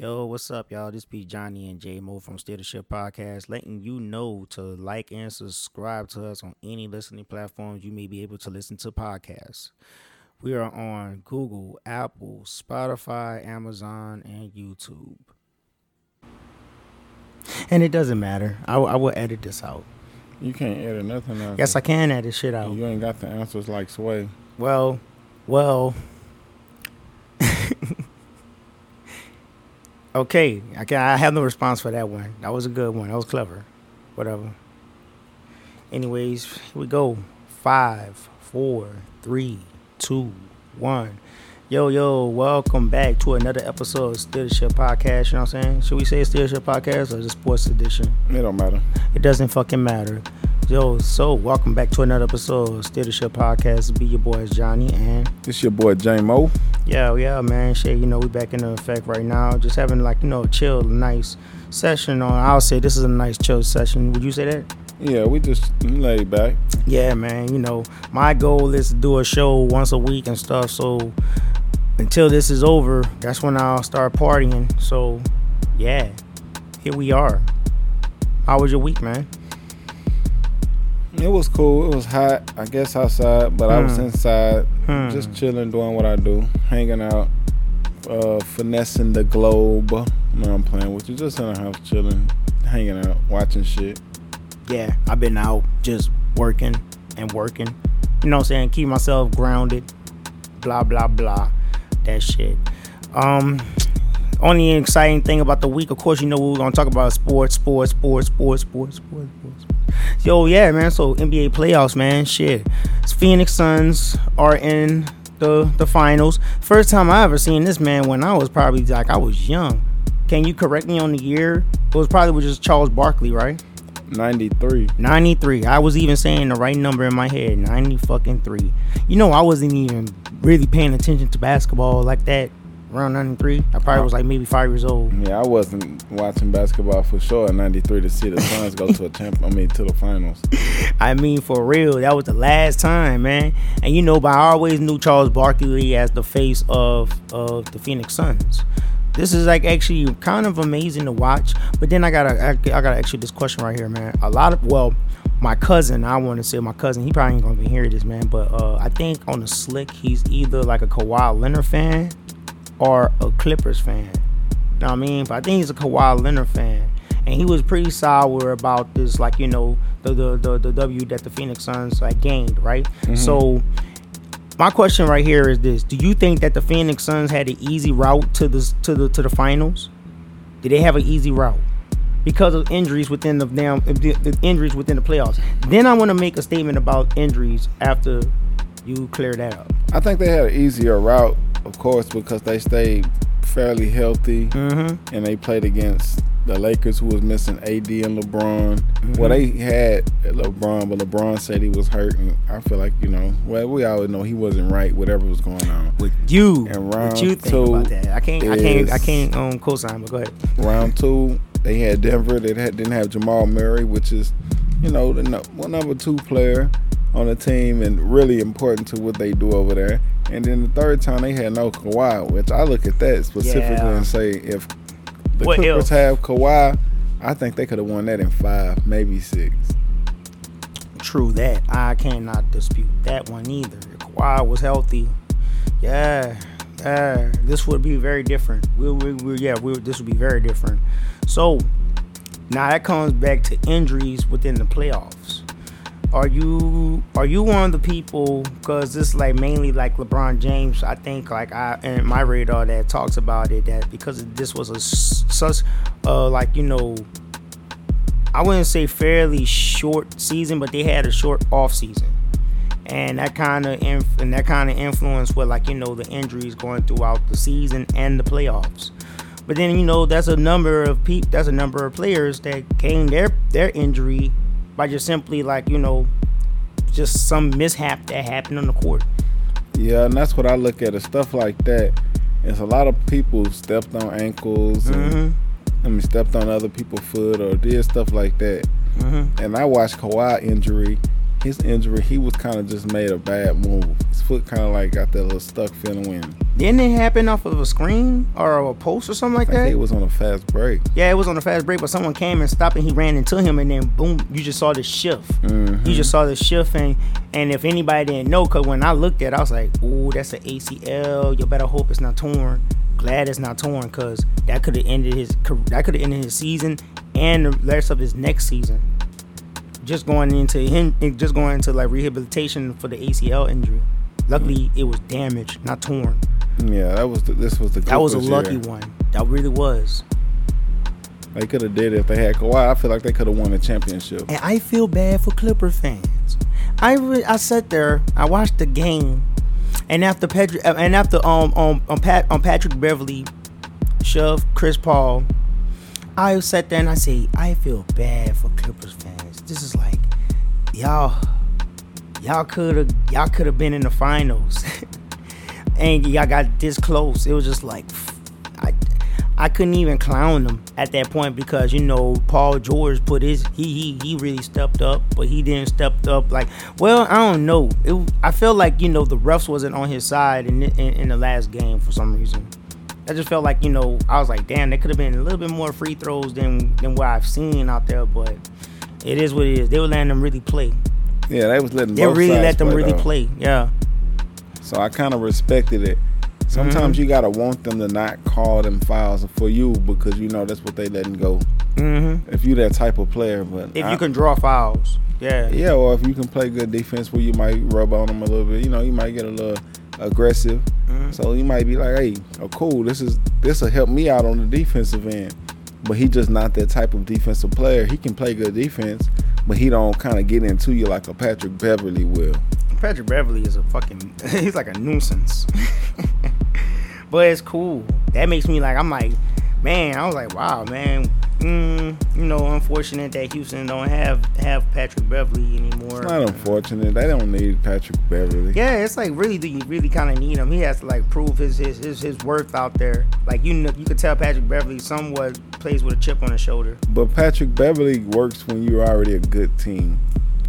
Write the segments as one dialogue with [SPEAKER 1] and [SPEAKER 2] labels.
[SPEAKER 1] Yo, what's up, y'all? This be Johnny and J Mo from Steer the Ship Podcast, letting you know to like and subscribe to us on any listening platforms you may be able to listen to podcasts. We are on Google, Apple, Spotify, Amazon, and YouTube. And it doesn't matter. I, I will edit this out.
[SPEAKER 2] You can't edit nothing out.
[SPEAKER 1] Yes, I can edit shit out.
[SPEAKER 2] You ain't got the answers like Sway.
[SPEAKER 1] Well, well. okay, I can. I have no response for that one. That was a good one. That was clever. Whatever. Anyways, here we go. Five, four, three, two, one. Yo, yo, welcome back to another episode of Still Shit Podcast. You know what I'm saying? Should we say Still Shit Podcast or the Sports Edition?
[SPEAKER 2] It don't matter.
[SPEAKER 1] It doesn't fucking matter. Yo, so welcome back to another episode of Steer the Ship Podcast. Be your boys Johnny and
[SPEAKER 2] This your boy J Mo.
[SPEAKER 1] yeah, yeah, man. Shit, you know, we back in the effect right now. Just having like, you know, a chill, nice session on. I'll say this is a nice chill session. Would you say that?
[SPEAKER 2] Yeah, we just laid back.
[SPEAKER 1] Yeah, man. You know, my goal is to do a show once a week and stuff. So until this is over, that's when I'll start partying. So yeah, here we are. How was your week, man?
[SPEAKER 2] It was cool. It was hot, I guess outside, but I was
[SPEAKER 1] Hmm.
[SPEAKER 2] inside,
[SPEAKER 1] Hmm.
[SPEAKER 2] just chilling, doing what I do, hanging out, uh, finessing the globe. No, I'm playing with you. Just in the house, chilling, hanging out, watching shit.
[SPEAKER 1] yeah, I've been out just working and working. You know what I'm saying? Keep myself grounded. Blah blah blah. That shit. Um only exciting thing about the week, of course, you know we're gonna talk about sports, sports, sports, sports, sports, sports, sports. Yo, yeah, man. So NBA playoffs, man. Shit. Phoenix Suns are in the the finals. First time I ever seen this man when I was probably like I was young. Can you correct me on the year? It was probably with just Charles Barkley, right?
[SPEAKER 2] 93.
[SPEAKER 1] 93. I was even saying the right number in my head. 90 fucking 3. You know, I wasn't even really paying attention to basketball like that around 93. I probably was like maybe five years old.
[SPEAKER 2] Yeah, I wasn't watching basketball for sure in 93 to see the Suns go to a champ. I mean, to the finals.
[SPEAKER 1] I mean, for real, that was the last time, man. And you know, but I always knew Charles Barkley as the face of of the Phoenix Suns. This is like actually kind of amazing to watch. But then I gotta I, I gotta ask you this question right here, man. A lot of well, my cousin, I want to say my cousin, he probably ain't gonna be hear this, man. But uh, I think on the slick, he's either like a Kawhi Leonard fan or a Clippers fan. You Know what I mean? But I think he's a Kawhi Leonard fan. And he was pretty sour about this, like, you know, the the, the, the W that the Phoenix Suns like gained, right? Mm-hmm. So my question right here is this. Do you think that the Phoenix Suns had an easy route to the to the to the finals? Did they have an easy route? Because of injuries within the damn uh, the, the injuries within the playoffs. Then I want to make a statement about injuries after you clear that up.
[SPEAKER 2] I think they had an easier route, of course, because they stayed fairly healthy
[SPEAKER 1] Mm-hmm.
[SPEAKER 2] and they played against the Lakers, who was missing AD and LeBron.
[SPEAKER 1] Mm-hmm.
[SPEAKER 2] Well, they had LeBron, but LeBron said he was hurt, and I feel like you know, well, we always know he wasn't right, whatever was going on.
[SPEAKER 1] With you,
[SPEAKER 2] And
[SPEAKER 1] what
[SPEAKER 2] round
[SPEAKER 1] you think
[SPEAKER 2] two
[SPEAKER 1] about that? I can't, I can't, I can't um co-sign. But go ahead.
[SPEAKER 2] Round two, they had Denver. They had, didn't have Jamal Murray, which is, you know, the no, one number two player on the team and really important to what they do over there. And then the third time they had no Kawhi, which I look at that specifically
[SPEAKER 1] Yeah.
[SPEAKER 2] and say if the
[SPEAKER 1] What
[SPEAKER 2] Clippers
[SPEAKER 1] if?
[SPEAKER 2] have Kawhi, I think they could have won that in five, maybe six.
[SPEAKER 1] True that. I cannot dispute that one either. If Kawhi was healthy, yeah, yeah, this would be very different. We, we, we yeah, we, this would be very different. So now that comes back to injuries within the playoffs. Are you are you one of the people? Because this is like mainly like LeBron James. I think like I and my radar that talks about it that because this was a such uh like you know I wouldn't say fairly short season, but they had a short off season, and that kind of inf- and that kind of influenced what like you know the injuries going throughout the season and the playoffs. But then you know that's a number of peop that's a number of players that gained their their injury by just simply like you know just some mishap that happened on the court.
[SPEAKER 2] Yeah, and that's what I look at. Is stuff like that. It's a lot of people stepped on ankles and
[SPEAKER 1] Mhm.
[SPEAKER 2] I mean stepped on other people's foot or did stuff like that.
[SPEAKER 1] Mhm.
[SPEAKER 2] And I watched Kawhi injury. His injury, he was kind of just made a bad move. His foot kind of like got that little stuck feeling when
[SPEAKER 1] Didn't it happen off of a screen or a post or something like that?
[SPEAKER 2] it was on a fast break.
[SPEAKER 1] Yeah, it was on a fast break, but someone came and stopped and he ran into him, and then boom, you just saw the shift.
[SPEAKER 2] Mhm.
[SPEAKER 1] You just saw the shift, and and if anybody didn't know, cause when I looked at, it, I was like, "Ooh, that's an ACL. You better hope it's not torn." Glad it's not torn, cause that could have ended his that could have ended his season and the rest of his next season. Just going into just going into like rehabilitation for the ACL injury. Luckily, it was damaged, not torn.
[SPEAKER 2] Yeah, that was the, this was the
[SPEAKER 1] That was a lucky
[SPEAKER 2] year.
[SPEAKER 1] one. That really was.
[SPEAKER 2] They could have did it if they had Kawhi. I feel like they could have won the championship.
[SPEAKER 1] And I feel bad for Clipper fans. I re- I sat there, I watched the game, and after Patrick and after um um um, Pat, um Patrick Beverley shoved Chris Paul, I sat there and I say I feel bad for Clippers fans. This is like y'all y'all could have y'all could have been in the finals, and y'all got this close. It was just like I I couldn't even clown them at that point because you know Paul George put his he he he really stepped up, but he didn't step up like well I don't know. It, I feel like you know the refs wasn't on his side in, in in the last game for some reason. I just felt like you know I was like damn there could have been a little bit more free throws than than what I've seen out there, but it is what it is. They were letting them really play.
[SPEAKER 2] Yeah, they was letting
[SPEAKER 1] They really let them
[SPEAKER 2] play,
[SPEAKER 1] really
[SPEAKER 2] though.
[SPEAKER 1] play. Yeah.
[SPEAKER 2] So I kind of respected it. Sometimes
[SPEAKER 1] Mm-hmm.
[SPEAKER 2] you gotta want them to not call them fouls for you because you know that's what they letting go.
[SPEAKER 1] hmm
[SPEAKER 2] If you that type of player, but
[SPEAKER 1] If
[SPEAKER 2] I-
[SPEAKER 1] you can draw fouls, yeah.
[SPEAKER 2] yeah, or if you can play good defense where you might rub on them a little bit, you know, you might get a little aggressive.
[SPEAKER 1] Mhm.
[SPEAKER 2] So you might be like, hey, oh cool, this is this will help me out on the defensive end. But he just not that type of defensive player. He can play good defense, but he don't kind of get into you like a Patrick Beverley will.
[SPEAKER 1] Patrick Beverley is a fucking he's like a nuisance. but it's cool. That makes me like I'm like, man, I was like, wow, man. Mm, you know, unfortunate that Houston don't have have Patrick Beverley anymore.
[SPEAKER 2] It's not unfortunate. They don't need Patrick Beverley.
[SPEAKER 1] Yeah, it's like really, do you really kind of need him? He has to like prove his his his, his worth out there. Like you know, you could tell Patrick Beverley somewhat plays with a chip on his shoulder.
[SPEAKER 2] But Patrick Beverley works when you're already a good team.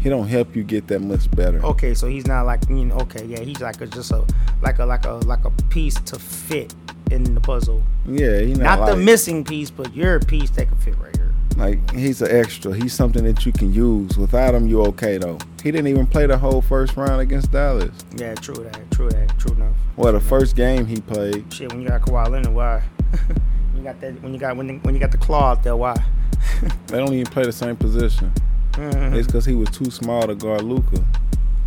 [SPEAKER 2] He don't help you get that much better.
[SPEAKER 1] Okay, so he's not like you know. Okay, yeah, he's like a, just a like a like a like a piece to fit in the puzzle.
[SPEAKER 2] Yeah, he
[SPEAKER 1] Not,
[SPEAKER 2] not,
[SPEAKER 1] the missing piece, but you're a piece that can fit right here.
[SPEAKER 2] like he's an extra. He's something that you can use. Without him, you're okay though. He didn't even play the whole first round against Dallas.
[SPEAKER 1] Yeah, true that, true that, true enough.
[SPEAKER 2] Well, the first game he played,
[SPEAKER 1] Shit, when you got Kawhi Leonard, why? you got that when you got when, the, when you got the claw out there, why?
[SPEAKER 2] they don't even play the same position.
[SPEAKER 1] Mhm.
[SPEAKER 2] It's because he was too small to guard Luka.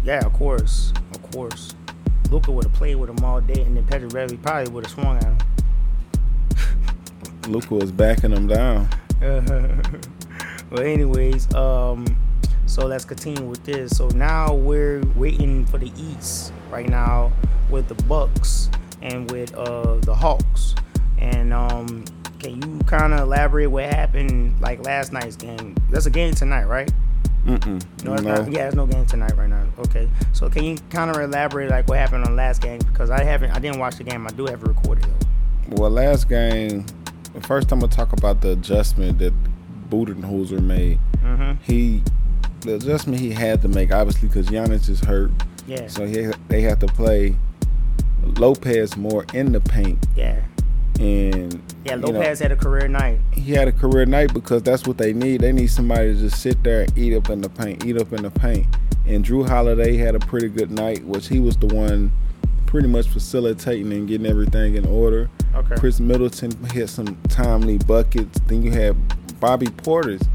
[SPEAKER 1] Yeah, of course, of course. Luka would have played with him all day, and then Patrick Beverley probably would have swung at him.
[SPEAKER 2] Luka was backing him down.
[SPEAKER 1] well, anyways, um, so let's continue with this. So now we're waiting for the East right now with the Bucks and with uh the Hawks. And um, can you kind of elaborate what happened like last night's game? That's a game tonight, right?
[SPEAKER 2] Mm-mm.
[SPEAKER 1] No, it's
[SPEAKER 2] no.
[SPEAKER 1] not. Yeah, there's no game tonight right now. Okay, so can you kind of elaborate like what happened on the last game? Because I haven't, I didn't watch the game. I do have it recorded though.
[SPEAKER 2] Well, last game, the first I'm gonna talk about the adjustment that Budenholzer made.
[SPEAKER 1] Mm-hmm.
[SPEAKER 2] He, the adjustment he had to make, obviously, because Giannis is hurt,
[SPEAKER 1] Yeah.
[SPEAKER 2] so he, they have to play Lopez more in the paint,
[SPEAKER 1] yeah.
[SPEAKER 2] And
[SPEAKER 1] Yeah.
[SPEAKER 2] you know,
[SPEAKER 1] Lopez had a career night.
[SPEAKER 2] he had a career night because that's what they need. They need somebody to just sit there and eat up in the paint, eat up in the paint. And Jrue Holiday had a pretty good night, which he was the one pretty much facilitating and getting everything in order.
[SPEAKER 1] Okay.
[SPEAKER 2] Khris Middleton hit some timely buckets. Then you had Bobby Portis.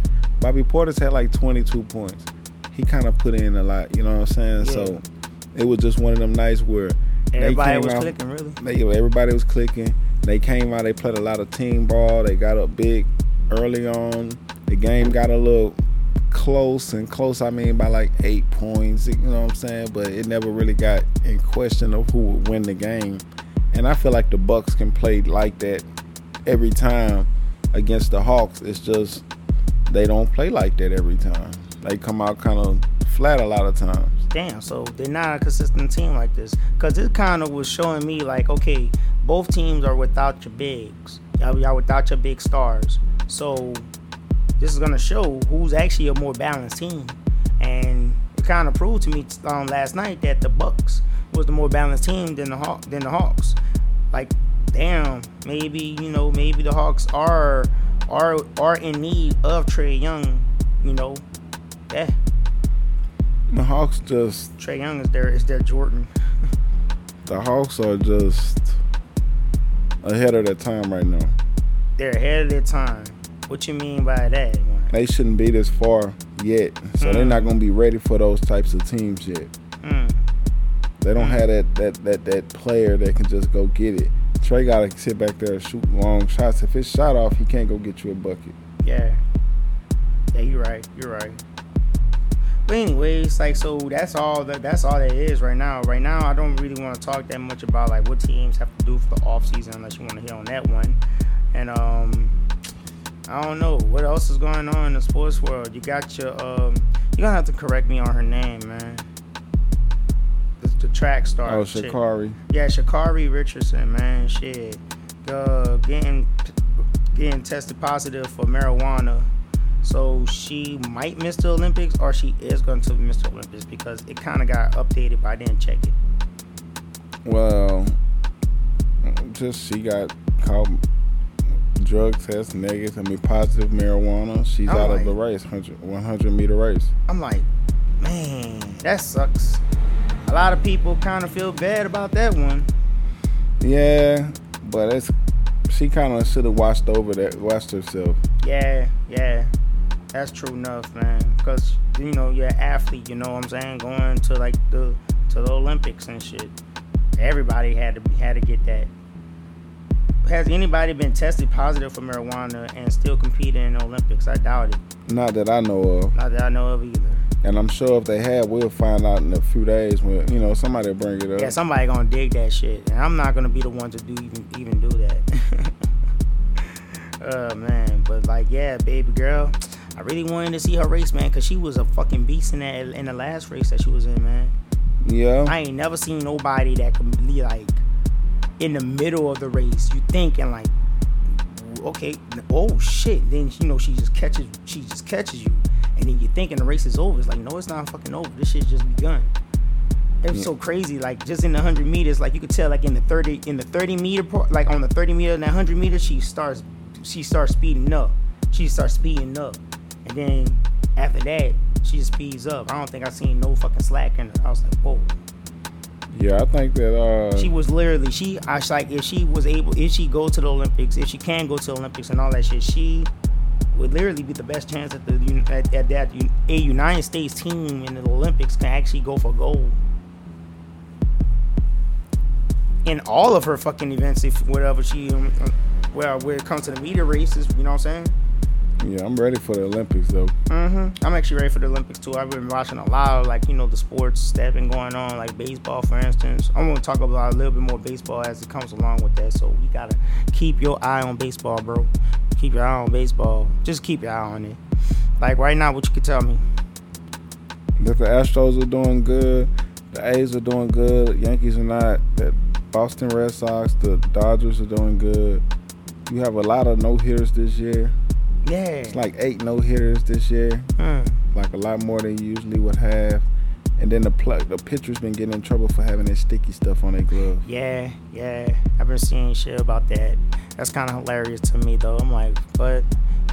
[SPEAKER 2] Bobby Portis had like 22 points. He kind of put in a lot, you know what I'm saying?
[SPEAKER 1] Yeah.
[SPEAKER 2] So it was just one of them nights where
[SPEAKER 1] Everybody was
[SPEAKER 2] out-
[SPEAKER 1] clicking really.
[SPEAKER 2] they, everybody was clicking. They came out. They played a lot of team ball. They got up big early on. The game got a little close and close. I mean by like eight points. You know what I'm saying? But it never really got in question of who would win the game. And I feel like the Bucks can play like that every time against the Hawks. It's just they don't play like that every time. They come out kind of flat a lot of times.
[SPEAKER 1] Damn. So they're not a consistent team like this. Cause this kind of was showing me like, okay, both teams are without your bigs. Y'all, y'all without your big stars. So this is gonna show who's actually a more balanced team. And it kind of proved to me um, last night that the Bucks was the more balanced team than the Haw- than the Hawks. like, damn, maybe you know, maybe the Hawks are are are in need of Trae Young. You know, yeah.
[SPEAKER 2] The Hawks just
[SPEAKER 1] Trae Young is their is their Jordan.
[SPEAKER 2] the Hawks are just ahead of their time right now.
[SPEAKER 1] They're ahead of their time. What you mean by that?
[SPEAKER 2] They shouldn't be this far yet, so
[SPEAKER 1] Mm.
[SPEAKER 2] they're not gonna be ready for those types of teams yet.
[SPEAKER 1] Mm.
[SPEAKER 2] They don't
[SPEAKER 1] Mm.
[SPEAKER 2] have that that that that player that can just go get it. Trae gotta sit back there and shoot long shots. If it's shot off, he can't go get you a bucket.
[SPEAKER 1] Yeah. Yeah, you're right. You're right. But anyways, like so that's all that that's all that is right now. Right now I don't really want to talk that much about like what teams have to do for the off season unless you want to hit on that one. And um I don't know what else is going on in the sports world. You got your um you're gonna have to correct me on her name, man. The, the track star.
[SPEAKER 2] Oh. Sha'Carri.
[SPEAKER 1] Yeah, Sha'Carri Richardson, man, shit, uh, getting getting tested positive for marijuana. So she might miss the Olympics, or she is going to miss the Olympics because it kind of got updated, but I didn't check it.
[SPEAKER 2] Well, just she got caught drug test negative. I mean positive marijuana. She's
[SPEAKER 1] I'm
[SPEAKER 2] out
[SPEAKER 1] like-
[SPEAKER 2] of the race, 100, 100 meter race.
[SPEAKER 1] I'm like, man, that sucks. A lot of people kind of feel bad about that one.
[SPEAKER 2] Yeah, but it's she kind of should have watched over that, watched herself.
[SPEAKER 1] Yeah, yeah, that's true enough, man. Because you know you're an athlete, you know what I'm saying, going to like the to the Olympics and shit. Everybody had to had to get that. Has anybody been tested positive for marijuana and still competing in the Olympics? I doubt it.
[SPEAKER 2] Not that I know of,
[SPEAKER 1] Not that I know of either.
[SPEAKER 2] and I'm sure if they had, we'll find out in a few days when you know somebody will bring it up.
[SPEAKER 1] Yeah, somebody gonna dig that shit, and I'm not gonna be the one to do even even do that. oh man, but like, yeah, baby girl, I really wanted to see her race, man, cause she was a fucking beast in that in the last race that she was in, man.
[SPEAKER 2] yeah,
[SPEAKER 1] I ain't never seen nobody that can be like in the middle of the race. You thinking like, okay, oh shit. Then you know she just catches, she just catches you, and then you thinking the race is over. It's like no, it's not fucking over. This shit just begun. It was
[SPEAKER 2] Yeah.
[SPEAKER 1] so crazy. Like just in the hundred meters, like you could tell, like in the thirty, in the thirty meter, part, like on the thirty meter and that hundred meters, she starts, she starts speeding up. She starts speeding up, and then after that, she just speeds up. I don't think I seen no fucking slack in her. I was like, whoa.
[SPEAKER 2] yeah. I think that uh,
[SPEAKER 1] She was literally she. I was like, if she was able, if she go to the Olympics, if she can go to the Olympics and all that shit, she would literally be the best chance at the at, at that a United States team in the Olympics can actually go for gold. In all of her fucking events, if whatever she, um, uh, well, when it comes to the media races, you know what I'm saying?
[SPEAKER 2] Yeah, I'm ready for the Olympics though.
[SPEAKER 1] hmm I'm actually ready for the Olympics too. I've been watching a lot of like you know the sports that have been going on, like baseball, for instance. I'm gonna talk about a little bit more baseball as it comes along with that. So you gotta keep your eye on baseball, bro. Keep your eye on baseball. Just keep your eye on it. Like right now, what you could tell me?
[SPEAKER 2] That the Astros are doing good, the A's are doing good, The Yankees are not. That Boston Red Sox, the Dodgers are doing good. You have a lot of no hitters this year.
[SPEAKER 1] Yeah.
[SPEAKER 2] It's like eight no hitters this year,
[SPEAKER 1] Mm.
[SPEAKER 2] like a lot more than you usually would have. And then the pl- the pitcher's been getting in trouble for having that sticky stuff on their glove.
[SPEAKER 1] Yeah, yeah. I've been seeing shit about that. That's kind of hilarious to me though. I'm like, but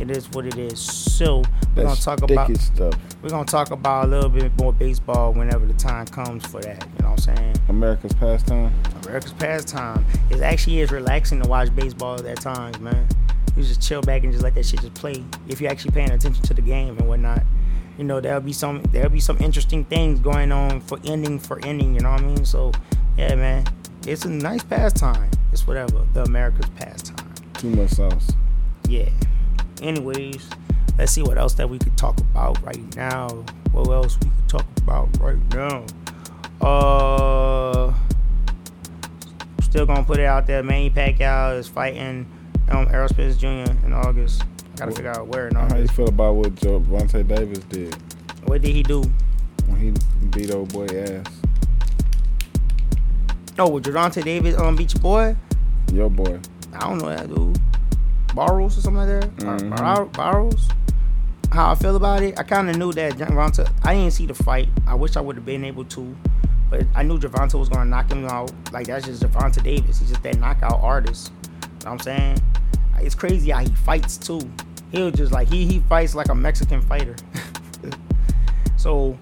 [SPEAKER 1] it is what it is. So we're gonna talk
[SPEAKER 2] sticky
[SPEAKER 1] about
[SPEAKER 2] stuff.
[SPEAKER 1] we're gonna talk about a little bit more baseball whenever the time comes for that. You know what I'm saying?
[SPEAKER 2] America's pastime.
[SPEAKER 1] America's pastime. It actually is relaxing to watch baseball at times, man. You just chill back and just let that shit just play. If you're actually paying attention to the game and whatnot, you know there'll be some there'll be some interesting things going on for ending for ending. You know what I mean? So, yeah, man, it's a nice pastime. It's whatever the America's pastime.
[SPEAKER 2] Too much sauce.
[SPEAKER 1] Yeah. Anyways, let's see what else that we could talk about right now. What else we could talk about right now? Uh, still gonna put it out there. Manny Pacquiao is fighting um, Errol Spence Jr. in August. I gotta figure out where in
[SPEAKER 2] How you feel about what Gervonta Davis did
[SPEAKER 1] What did he do?
[SPEAKER 2] when he beat old boy ass?
[SPEAKER 1] Oh, with Gervonta Davis um, beat your boy?
[SPEAKER 2] Your boy.
[SPEAKER 1] I don't know that dude. Barrios or something like that.
[SPEAKER 2] Mhm.
[SPEAKER 1] Bar- Barrios. How I feel about it, I kind of knew that Gervonta. I didn't see the fight. I wish I would have been able to, But I knew Gervonta was gonna knock him out. Like that's just Gervonta Davis. He's just that knockout artist. You know what I'm saying? It's crazy how he fights too. He'll just like he he fights like a Mexican fighter. so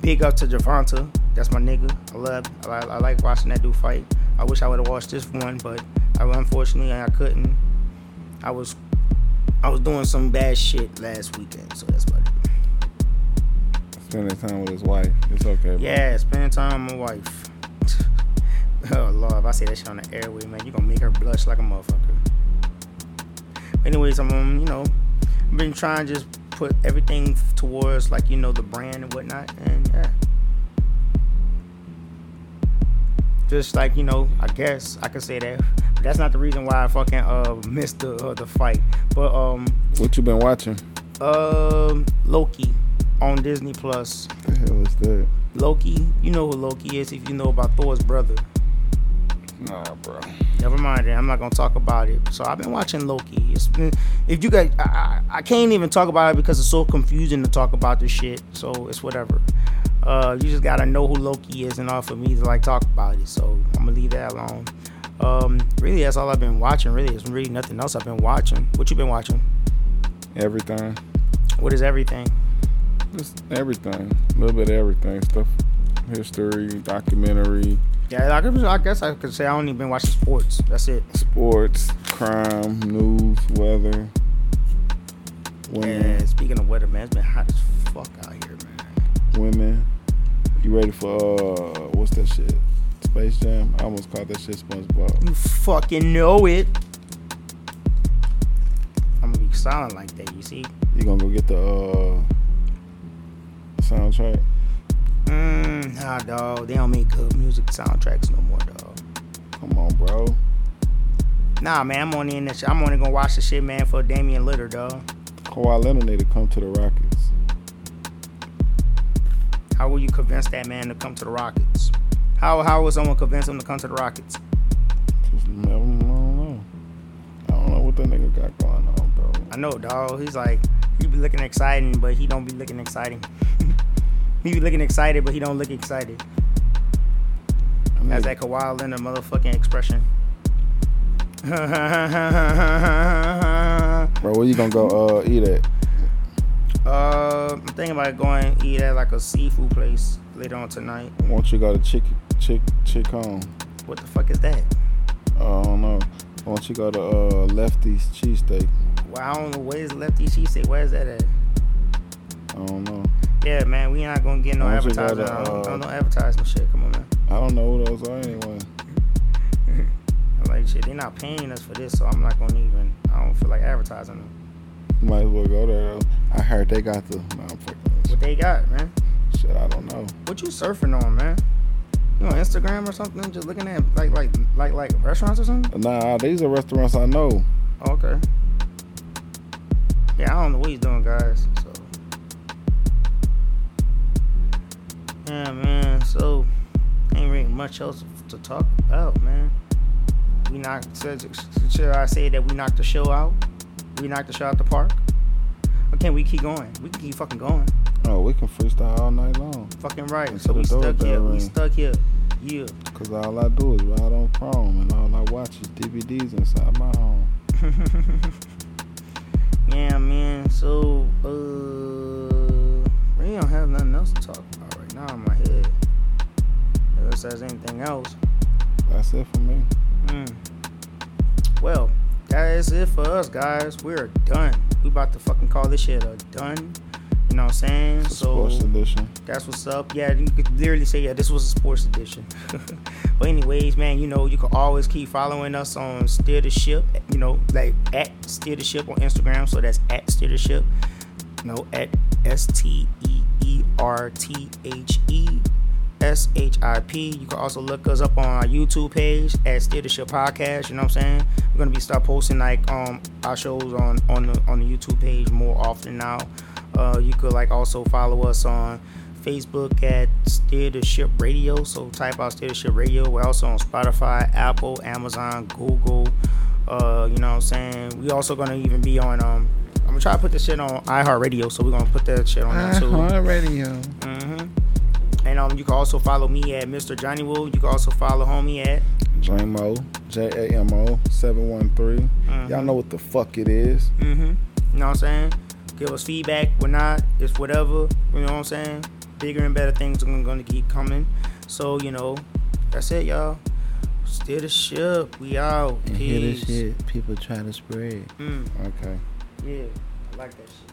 [SPEAKER 1] big up to Gervonta. That's my nigga. I love. I, I like watching that dude fight. I wish I would have watched this one, but I, unfortunately I couldn't. I was I was doing some bad shit last weekend, so that's what.
[SPEAKER 2] Spending time with his wife. It's okay. Bro.
[SPEAKER 1] Yeah, spending time with my wife. Oh Lord, if I say that shit on the airway, man, you gonna make her blush like a motherfucker. Anyways, I'm um, you know, I've been trying to just put everything towards like you know the brand and whatnot, and yeah. Just like you know, I guess I could say that. But that's not the reason why I fucking uh missed the uh, the fight. But um,
[SPEAKER 2] what you been watching?
[SPEAKER 1] Um, Loki on Disney Plus.
[SPEAKER 2] The hell is that?
[SPEAKER 1] Loki, you know who Loki is if you know about Thor's brother.
[SPEAKER 2] Nah, bro.
[SPEAKER 1] Never mind it. I'm not gonna talk about it. So I've been watching Loki. It's been, if you guys, I, I, I can't even talk about it because it's so confusing to talk about this shit. So it's whatever. Uh, you just gotta know who Loki is and all for me to like talk about it. So I'm gonna leave that alone. Um, really, that's all I've been watching. Really, there's really nothing else I've been watching. What you been watching?
[SPEAKER 2] Everything.
[SPEAKER 1] What is everything?
[SPEAKER 2] Just everything. A little bit of everything. Stuff, history, documentary.
[SPEAKER 1] Yeah, I, could, I guess I could say I only been watching sports. That's it.
[SPEAKER 2] Sports, crime, news, weather.
[SPEAKER 1] Women. Yeah, speaking of weather, man, it's been hot as fuck out here, man.
[SPEAKER 2] Women. You ready for uh what's that shit? Space Jam? I almost called that shit SpongeBob.
[SPEAKER 1] You fucking know it. I'm gonna be silent like that, you see?
[SPEAKER 2] You gonna go get the uh soundtrack?
[SPEAKER 1] Mm, nah, dog. They don't make good music soundtracks no more, dog.
[SPEAKER 2] Come on, bro.
[SPEAKER 1] Nah, man. I'm only in this. I'm only gonna watch the shit, man, for Damian Lillard, dog.
[SPEAKER 2] Kawhi Leonard need to come to the Rockets.
[SPEAKER 1] How will you convince that man to come to the Rockets? How how will someone convince him to come to the Rockets?
[SPEAKER 2] Just, I don't know. I don't know what that nigga got going on, bro.
[SPEAKER 1] I know, dog. He's like he be looking exciting, but he don't be looking exciting. he be looking excited, but he don't look excited. I mean, That's that Kawhi Leonard motherfucking expression.
[SPEAKER 2] bro, where you gonna go uh, eat at?
[SPEAKER 1] Uh, I'm thinking about going eat at like a seafood place later on tonight.
[SPEAKER 2] Won't you go to Chick Chick Chick Home?
[SPEAKER 1] What the fuck is that?
[SPEAKER 2] Uh, I don't know. Why don't you go to uh, Lefty's Cheesesteak?
[SPEAKER 1] Well, I don't know where's Lefty Cheesesteak. Where's that at?
[SPEAKER 2] I don't know.
[SPEAKER 1] Yeah, man, we not gonna get no advertising. Uh, I don't, uh, no advertising shit. Come on, man.
[SPEAKER 2] I don't know who those are anyway.
[SPEAKER 1] like shit, they're not paying us for this, so I'm not gonna even. I don't feel like advertising them.
[SPEAKER 2] might as well go there. Though. I heard they got the. No,
[SPEAKER 1] What they got, man?
[SPEAKER 2] Shit, I don't know.
[SPEAKER 1] What you surfing on, man? You on Instagram or something? Just looking at like like like like restaurants or something?
[SPEAKER 2] Nah, these are restaurants I know.
[SPEAKER 1] Okay. Yeah, I don't know what he's doing, guys. Yeah, man. So ain't really much else to talk about, man. We knocked. Should I say that we knocked the show out? We knocked the show out the park. Or can we keep going? We can keep fucking going.
[SPEAKER 2] Oh, we can freestyle all night long.
[SPEAKER 1] Fucking right. so we stuck here. We stuck here. Yeah.
[SPEAKER 2] Cause all I do is ride on Chrome, and all I watch is DVDs inside my home.
[SPEAKER 1] yeah, man. So, uh, we don't have nothing else to talk about now in my head. Unless there's anything else.
[SPEAKER 2] That's it for me.
[SPEAKER 1] Mm. Well, that is it for us, guys. We're done. We about to fucking call this shit a done. You know what I'm saying?
[SPEAKER 2] so sports edition.
[SPEAKER 1] That's what's up. Yeah, you could literally say, yeah, this was a sports edition. but anyways, man, you know, you can always keep following us on Steer the Ship. You know, like at Steer the Ship on Instagram. So that's at Steer the Ship. Know, at S T E E R T H E S H I P. You can also look us up on our YouTube page at Steer the Ship Podcast. You know what I'm saying? We're gonna be start posting like um our shows on on the on the YouTube page more often now. Uh, you could like also follow us on Facebook at Steer Ship Radio. So type out Steer Ship Radio. We're also on Spotify, Apple, Amazon, Google. Uh, you know what I'm saying? We also gonna even be on um I'm gonna try to put this shit on iHeartRadio, so we're gonna put that shit on there too.
[SPEAKER 2] iHeartRadio.
[SPEAKER 1] Mm-hmm. And um, you can also follow me at Mr. Johnny Woo. You can also follow homie at
[SPEAKER 2] Jamo, J A M O, 713. Y'all know what the fuck it is.
[SPEAKER 1] Mm-hmm. You know what I'm saying? Give us feedback. We're not. It's whatever. You know what I'm saying? Bigger and better things are gonna keep coming. So you know, that's it, y'all. Steer the ship. We out.
[SPEAKER 3] And hear this shit people try to spread.
[SPEAKER 1] Mm,
[SPEAKER 2] Okay.
[SPEAKER 1] Yeah, I like that shit.